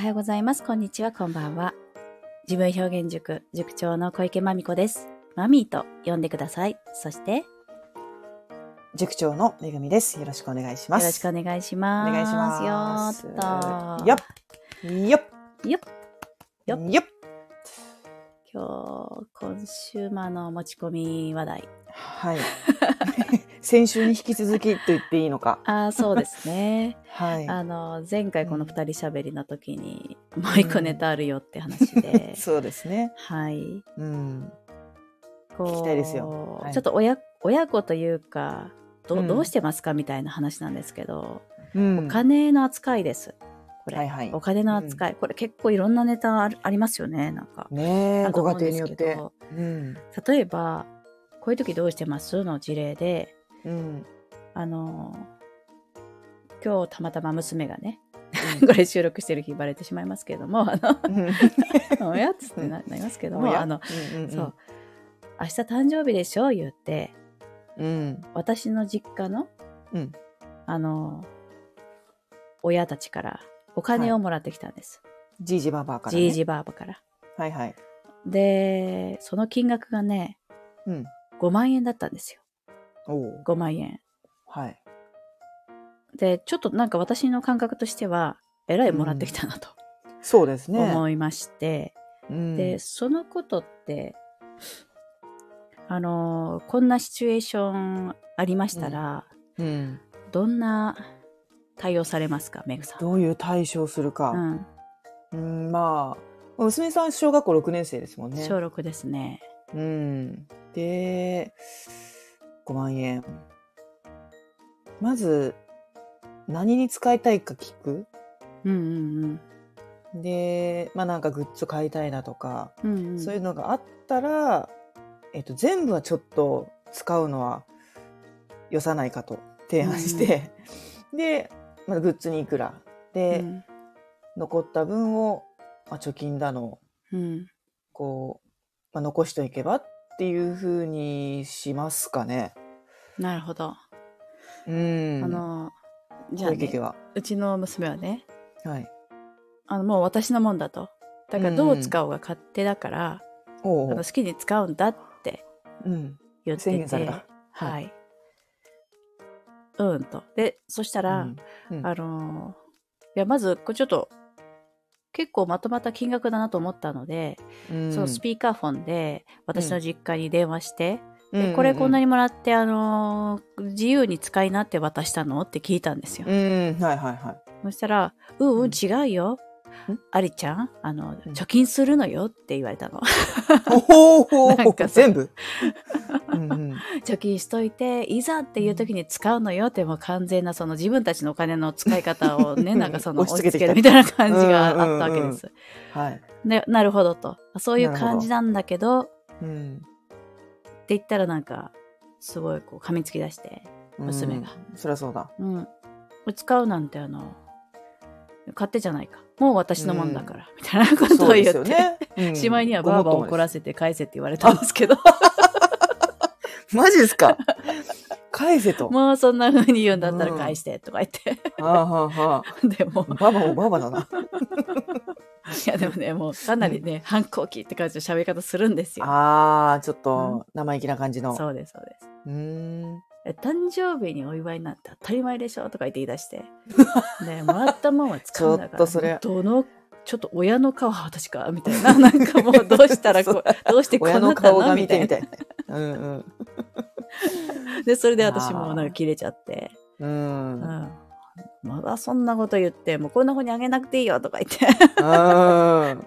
おはようございます。こんにちは。こんばんは。自分表現塾、塾長の小池まみこです。マミーと呼んでください。そして、よ塾長のめぐみです。よろしくお願いします。ろしくお願いします。お願いします。よーっと。よっ。よっ。よっ。よっよっ。今日、今週末の持ち込み話題。はい。先週に引き続きと言っていいのか。ああ、そうですね。はい。あの、前回この二人喋りの時に、もう一個ネタあるよって話で。そうですね。はい。うん。こう聞きたいですよはいちょっと親親子というかど,、ううんどうしてますかみたいな話なんですけど、うんお金の扱いです。これ、はいはいお金の扱い、これ結構いろんなネタありますよねなんか。ねご家庭によってど。うん。例えばこういう時どうしてます？の事例でうん。あの今日たまたま娘がね これ収録してる日バレてしまいますけれどもあの おやつってななりますけどもあの、うんうんそう明日誕生日でしょ？言ってうん。私の実家のうん。あの、親たちからお金をもらってきたんです。じいじばばあから、ね。じいじばあばから。はいはい。で、その金額がね、うん。5万円だったんですよ。おお。5万円。はい。で、ちょっとなんか私の感覚としては、えらいもらってきたなとそうですね。思いまして、うんで、そのことって、あの、こんなシチュエーションありましたら、うん。どんな対応されますか、メグさん。どういう対処をするか。うん、うん、まあ、娘さん小学校6年生ですもんね。小6ですね。うん。で、5万円。まず、何に使いたいか聞くうんうんうん。で、まあなんかグッズ買いたいなとか、うんうん、そういうのがあったら、えっと、全部はちょっと使うのはよさないかと提案して、で、まあ、グッズにいくら。で、うん残った分を、まあ、貯金だの、うん、こう、まあ、残しておけばっていうふうにしますかね。なるほど。うん。あの、じゃあ、ね。うちの娘はね、はい。あの、もう私のもんだと。だからどう使おうが勝手だから、おうおうあの好きに使うんだってうん。言ってて宣言された。はい。うんと。で、そしたら、うんうんあの、いや、まず、これちょっと、結構まとまった金額だなと思ったので、うん。そのスピーカーフォンで私の実家に電話して、うん。でこれこんなにもらって、あのー自由に使いなって渡したの？って聞いたんですよ。うん、はいはいはい。そしたら、うんううん。ん、違うよ。ん？ありちゃん、あの、うん。貯金するのよって言われたの。ほほ なんかそう。全部？うんうん貯金しといて、いざっていう時に使うのよってもう完全なその自分たちのお金の使い方をね、なんかその押し付けるみたいな感じがあったわけです。はい。で、なるほどと。そういう感じなんだけど、ってうん。言ったらなんか、すごいこう噛みつき出して、娘が。うん。そりゃそうだ。うん。これ使うなんてあの、勝手じゃないか。もう私のもんだから、みたいなことを言って、しまいにはごもっともですバーバー怒らせて返せって言われたんですけど、マジですか？返せと。もうそんな風に言うんだったらうん返してとか言って、はあはあは でもあ、ババもババだな。いやでもね、もうかなりね、反抗期って感じの喋り方するんですよ。ああ、ちょっと生意気な感じの。そうです、そうです。うーん。え誕生日にお祝いなんて当たり前でしょとか言って言い出して。ねもらったもんは使うんだから。ちょっとそれどの、ちょっと親の顔は私かみたいな。なんかもうどうしたらこそうう、どうしてこうなった顔が見のみたいな。てみたいな。うんうん。で、それで私もなんか切れちゃって。う。うんん。まだそんなこと言って、もうこんな子にあげなくていいよとか言って。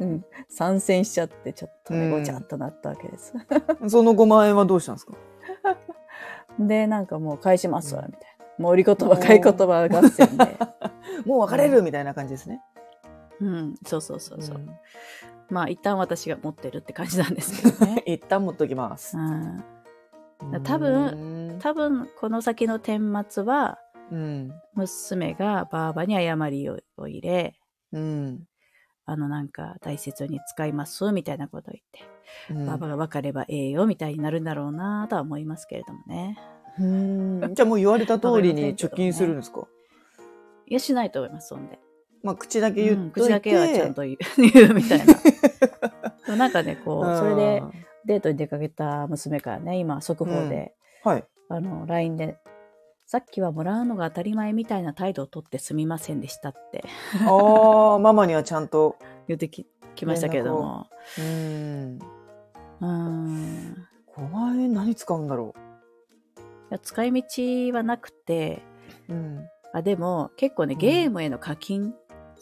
うん。参戦しちゃって、ちょっとね、うんごちゃっとなったわけです。うん。その5万円はどうしたんですか？で、なんかもう返しますわ、みたいな。もう売り言葉、買い言葉合戦で。もう別れるみたいな感じですね。うん、そうそうそうそう。んまあ、一旦私が持ってるって感じなんですけどね。一旦持っときます。うん、多分多分、この先の顛末は、うん。娘がばあばに誤りをを入れ、うん。あのなんか大切に使いますみたいなことを言って、うんばあばが分かればええよみたいになるんだろうなとは思いますけれどもね。うんじゃあもう言われた通りに貯金するんですか？いや、しないと思います、そんで。まあ、口だけ言っうんといて、口だけはちゃんと言う言うみたいな。なんかね、こう、それでうんデートに出かけた娘からね、今、速報で、はい。あの、LINE で、さっきはもらうのが当たり前みたいな態度をとってすみませんでしたってああ、ママにはちゃんと。言ってききましたけれども。うん。うーん。5万円何使うんだろいや使い道はなくて、う。うん。あ、でも結構ね、うんゲームへの課金、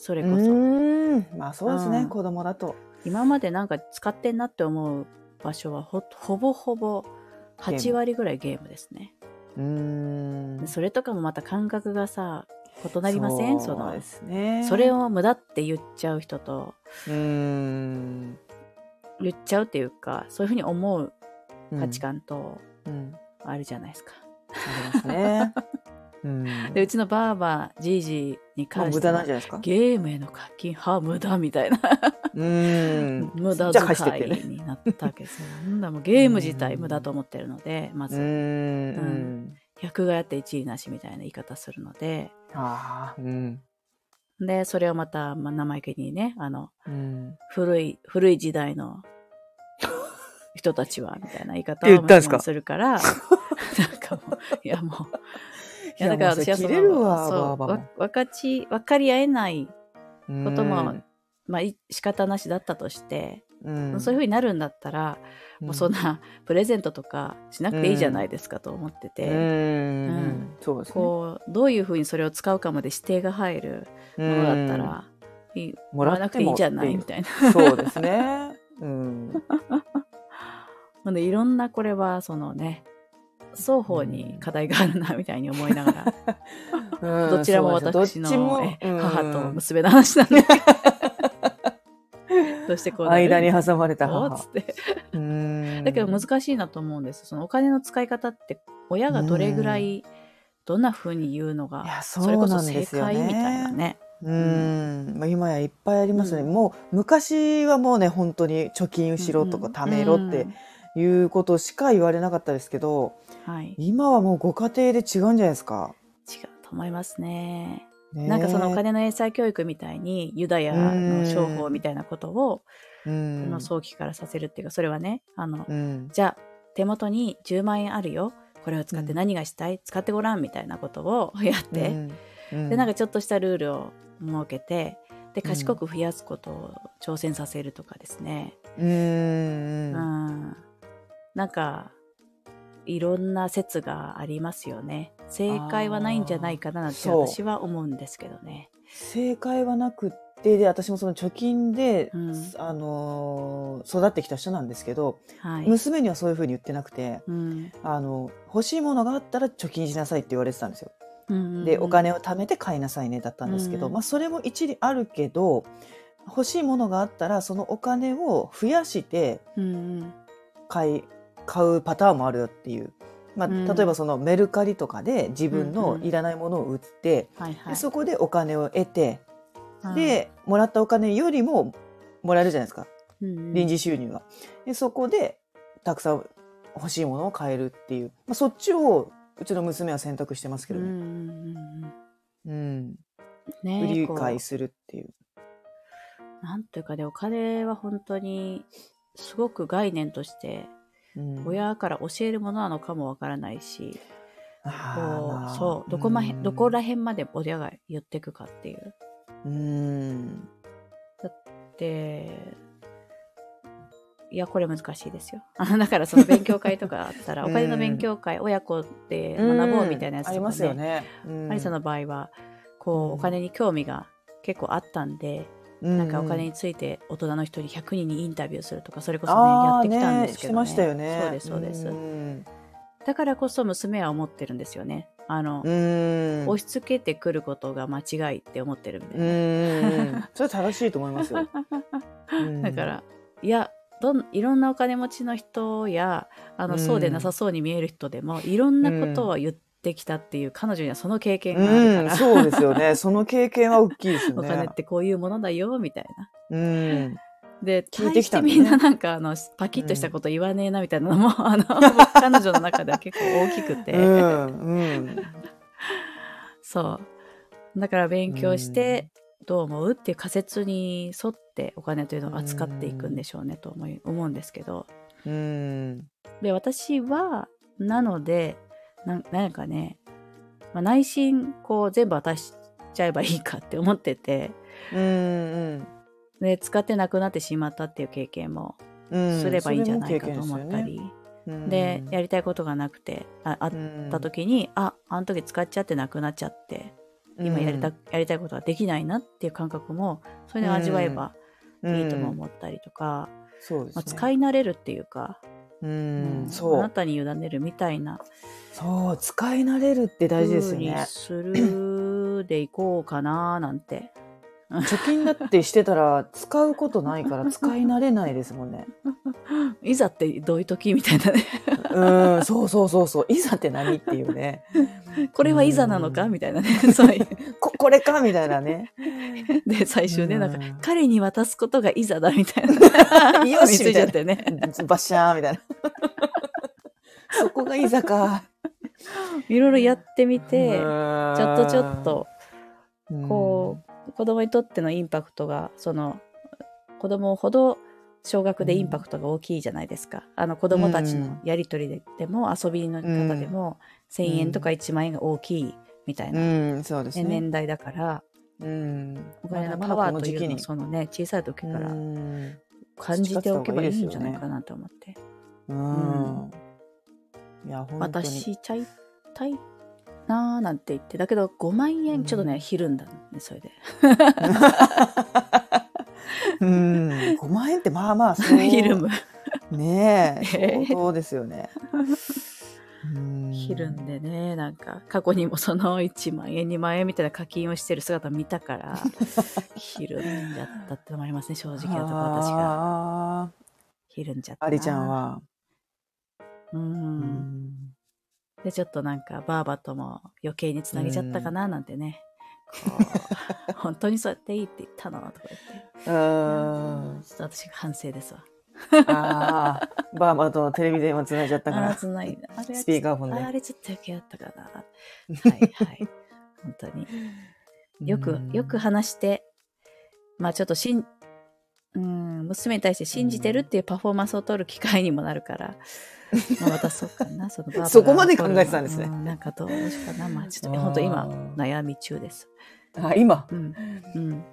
それうこそ。まあそうですね、うん子供だと。今までなんか使ってんなって思う場所はほほぼほぼ8割ぐらいゲームですね。うーん。それとかもまた感覚がさ、異なりません？そのそうで、すね。それを無駄って言っちゃう人と、うーん。言っちゃうっていうか、そういうふうに思ううん価値。観とうん。あるじゃないですか。ありますね。うん。で、うちのばあば、じいじに関しては駄なんじゃないですか？ゲームへの課金、は無駄みたいな。うーん。無駄。遣いになったわけですよ。なんだ もうゲーム自体うん無駄と思ってるので、まず、ん。百がやって一位なしみたいな言い方するので、ああ、うん。で、それをまた、まあ、生意気にね、あの、うん。古い、古い時代の人たちは、みたいな言い方って言ったんでするから、なんかもう、いやもう、いやだから私はその、分かち、分かり合えないこともうん。まあ、い仕方なしだったとして、うん。そういう風になるんだったら、もうそんな プレゼントとかしなくていいじゃないですかと思ってて、うんうんそうですね。こう、どういう風にそれを使うかまで指定が入るものだったら、もらわなくていいじゃないみたいな。うん、そうですね。うん。いろんなこれはそのね双方に課題があるなみたいに思いながら、うんどちらも私の母と娘の話なんで。どうしてこう間に挟まれた母。そうつ。って。うん。だけど難しいなと思うんです。そのお金の使い方って親がどれぐらいどんな風に言うのがそれこそ正解みたいなね。うん、まあ、今やいっぱいありますね、うん。もう昔はもうね本当に貯金しろとか貯めろっていうことしか言われなかったですけど、うんはい。今はもうご家庭で違うんじゃないですか？違うと思いますね。ねえ。なんかそのお金の英才教育みたいにユダヤの商法みたいなことを、うん。あの早期からさせるっていうかそれはねあの、うん。じゃあ手元に10万円あるよ。これを使って何がしたい、使ってごらんみたいなことをやって、うん。でなんかちょっとしたルールを設けてで賢く増やすことを挑戦させるとかですね、うん。うんなんかいろんな説がありますよね。正解はないんじゃないかななんてそう。私は思うんですけどね。正解はなくってで私もその貯金で、うん。あのー育ってきた人なんですけど、はい。娘にはそういうふうに言ってなくてうん。あの欲しいものがあったら貯金しなさいって言われてたんですよ。うん。でお金を貯めて買いなさいねだったんですけど、うん。まあ、それも一理あるけど欲しいものがあったらそのお金を増やしてうんうん。買い買うパターンもあるよっていう、まあ、うん。例えばそのメルカリとかで自分のいらないものを売って、そこでお金を得て、はい。でもらったお金よりももらえるじゃないですか。うんうん。臨時収入が。でそこでたくさん欲しいものを買えるっていう、まあ、そっちをうちの娘は選択してますけどね。うんうんうんね売り買いするっていう。なんというかね、お金は本当にすごく概念としてうん。親から教えるものなのかもわからないし、あこう、そう、どこまへ、うん。どこら辺まで親が言ってくかっていう。うん。で、いや、これ難しいですよ。だからその勉強会とかあったら、うん。お金の勉強会、親子で学ぼうみたいなやつとか、ね。ありますよね。うん。アリさんの場合は、こう、うん。お金に興味が結構あったんで、なんかお金について大人の人に100人にインタビューするとか、それこそね、やってきたんですけど、ね。してましたよね。そうです、そうです。うんだからこそ娘は思ってるんですよね。あの、うん押し付けてくることが間違いって思ってるみたいな。うん それ正しいと思いますよ。うんだから、いや、どんいろんなお金持ちの人やあの、うんそうでなさそうに見える人でもいろんなことを言ってきたっていう、彼女にはその経験があるうん、から、そうですよね。その経験は大きいですよおね。金ってこういうものだよみたいな。うん。で、聞いててきたねみんななんかあのパキッとしたこと言わねえなみたいなのも、あの彼女の中では結構大きくて、うん。うん。そうだから勉強して、どう思う？っていう仮説に沿ってお金というのを扱っていくんでしょうねと思い思うんですけど。うん。で、私は、なので、なんなんかね、まあ、内心、こう、全部渡しちゃえばいいかって思ってて、うん。で、使ってなくなってしまったっていう経験もうん。すればいいんじゃないかと思ったり、うん。で、やりたいことがなくて、ああっった時に、あ、あの時使っちゃってなくなっちゃって、今やりた、やりたいことができないなっていう感覚も、それで味わえばいいとも思ったりとか、そうですね。まあ、使い慣れるっていうか、ううんん。そう。あなたに委ねるみたいなそう。使い慣れるって大事ですよね。するでいこうかななんて。貯金だってしてたら使うことないから使い慣れないですもんね。いざってどういう時みたいなね。うん。そうそうそうそう。いざって何っていうね。これはいざなのか？うんみたいなね。そういう。こ、これか？みたいなね。で、最終ね、なんかうん、彼に渡すことがいざだみたいな。よし見ついちゃってね。バッシャーみたいな。そこがいざか。いろいろやってみて、ちちょっとちょっと、こう、子供にとってのインパクトが、その、子供ほど小学でインパクトが大きいじゃないですか。あの子供たちのやりとりででも、遊びの方でも、1000円とか1万円が大きいみたいな、うん、そうですねね。年代だから、うん。お金のパワーというのをそのね、小さい時からうん感じておけばいいんじゃないかなと思って。うん。いや、本当に。渡しちゃいたいなーなんて言って、だけど5万円ちょっとね、うんひるんだね、それで。うん。5万円ってまあまあ、そう。ひるむ。ねえ、ええ相当ですよね。うんひるんでね、なんか過去にもその1万円、2万円みたいな課金をしてる姿を見たから、ひるんじゃったってのもありますね、正直なところ私が。あひるんじゃったありちゃんは。う。うんんで、ちょっとなんか、ばあばとも余計につなげちゃったかな、なんてね。本当にそうやっていいって言ったのとか言って。うんちょっと私が反省ですわ。ああ、バーバとテレビ電話つないじゃったかああ、ら。つないだ。あスピーカーフォンであれちょっと余計だったかな。はいはい。本当に。よく、よく話して、まあちょっとしん、うん、娘に対して信じてるっていうパフォーマンスを取る機会にもなるから、まあ渡そうかな、そのバーバがそこまで考えてたんですねうなんかどうしようかな。まあちょっと、本当今、悩み中です。あ、今？うん、うん、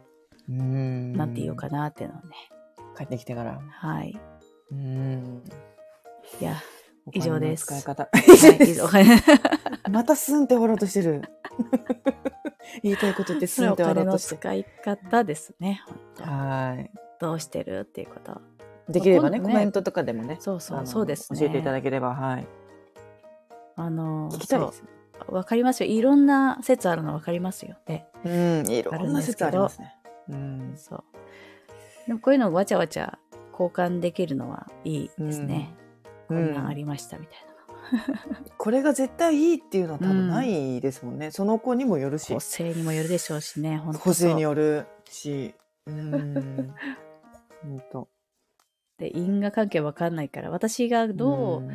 うんなんて言おうかなっていうのをね。帰ってきてから。はい。うん。いや、以上ですお金の使い方。はい、以上 またスンって終わろうとしてる。言いたいこと言ってそれはおスンって終わろうとして。使い方ですね。本当はどうしてるっていうこと。い。できればね、コメントとかでもね。そうそう、そうですね。教えていただければ、はい。あの、聞きたいです。わかりますよ。いろんな説あるのわかりますよ。で、うん、いろんな説んですけどありますね。うん。そう。でもこういうのをわちゃわちゃ交換できるのはいいですね。うんこんなんありましたみたいこれが絶対いいっていうのは多分ないですもんね。その子にもよるしな。個、性にもよるでしょうしね。本当個性によよるし。うん。本当。で、因果関係わかんないから、私がどう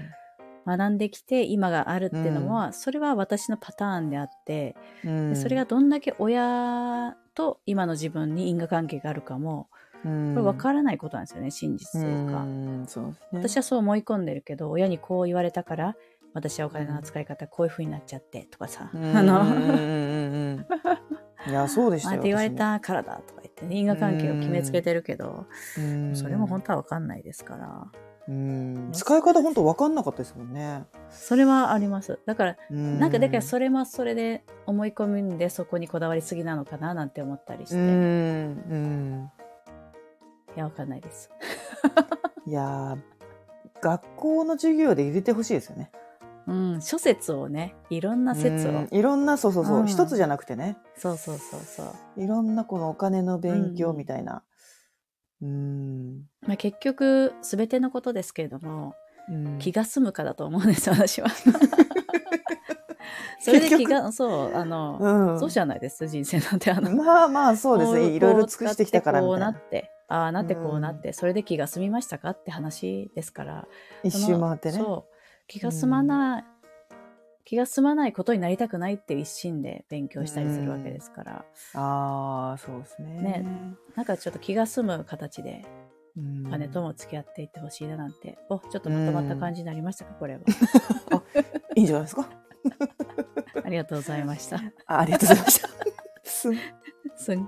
学んできて今があるっていうのは、それは私のパターンであって、うん、でそれがどんだけ親と今の自分に因果関係があるかも、ここれ分からないことなんですよね、真実というか。うね。私はそう思い込んでるけど、親にこう言われたから、私はお金の扱い方こういう風になっちゃってとかさ、うん、あの、うんうんうんうんいや、そうでしたよ。あって言われたからだとか言って、ね、因果関係を決めつけてるけど、それも本当は分かんないですから、うん。使い方本当分かんなかったですもんね。それはあります。だから、ななんかだからそれもそれで思い込みんでそこにこだわりすぎなのかななんて思ったりして、うん、いうん。や、わかんないです。いやー学校の授業で入れてほしいですよね。うん、諸説をね、いろんな説をうん。いろんな、そうそうそう、うん一つじゃなくてね。そうそうそうそう。いろんなこのお金の勉強うんみたいな。うん。まあ、結局、すべてのことですけれども、うん気が済むかだと思うんです、私は。それで気が、そう、あの、うんそうじゃないです、人生なんて。あの、まあまあそうですこね。いろいろ尽くしてきたからみこうな。なって、ああなってこうなって、それで気が済みましたかって話ですから。一周回ってね。そう。気が済まな気が済まないことになりたくないっていう一心で勉強したりするわけですから、ああ、そうですね。ねなんかちょっと気が済む形でうん金とも付き合っていってほしいななんて、お、ちょっとまとまった感じになりましたか、これは。いいんじゃないですか？ありがとうございました。あありがとうございました。すんすん